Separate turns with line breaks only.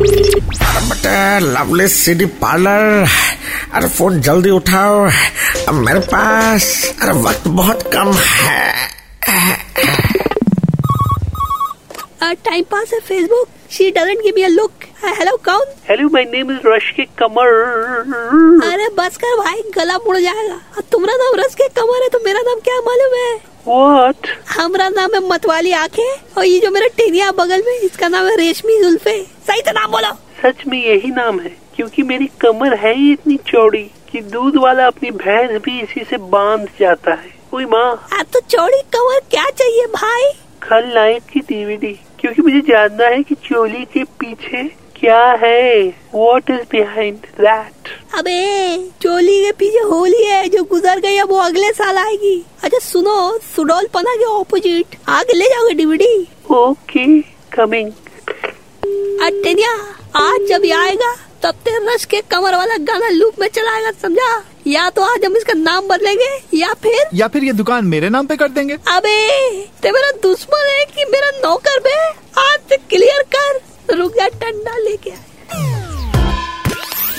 अरे lovely city parlour अरे phone जल्दी उठाओ। अब मेरे पास अरे वक्त बहुत कम है।
टाइम पास है Facebook she doesn't give me a look hello कौन?
हेलो माय नेम इज़ रश के कमर
अरे बस कर भाई गला मुड़ जाएगा। तुम्हारा नाम रस के कमर है तो मेरा नाम क्या मालूम है?
व्हाट
हमारा नाम है मतवाली आँखें और ये जो मेरा टेनिया बगल में इसका नाम है रेशमी जुल्फे। सही तो नाम बोलो।
सच में यही नाम है क्योंकि मेरी कमर है ही इतनी चौड़ी कि दूध वाला अपनी भैंस भी इसी से बाँध जाता है। कोई माँ।
आप तो चौड़ी कमर क्या चाहिए भाई?
कल लाइक की डीवीडी क्योंकि मुझे जानना है कि चोली के पीछे क्या है। वॉट इज़ बिहाइंड दैट
अबे चोली के पीछे होली है जो गुजर गई है वो अगले साल आएगी। अच्छा सुनो सुडोल पना के ऑपोजिट आगे ले जाओगे डीवीडी
ओके कमिंग
अटेनिया आज जब ये आएगा तब ते रश के कमर वाला गाना लूप में चलाएगा समझा? या तो आज हम इसका नाम बदलेंगे या फिर
या फिर ये दुकान मेरे नाम पे कर देंगे।
अबे ते मेरा दुश्मन है कि मेरा नौकर बे। आज क्लियर कर। रुक जा डंडा लेके आए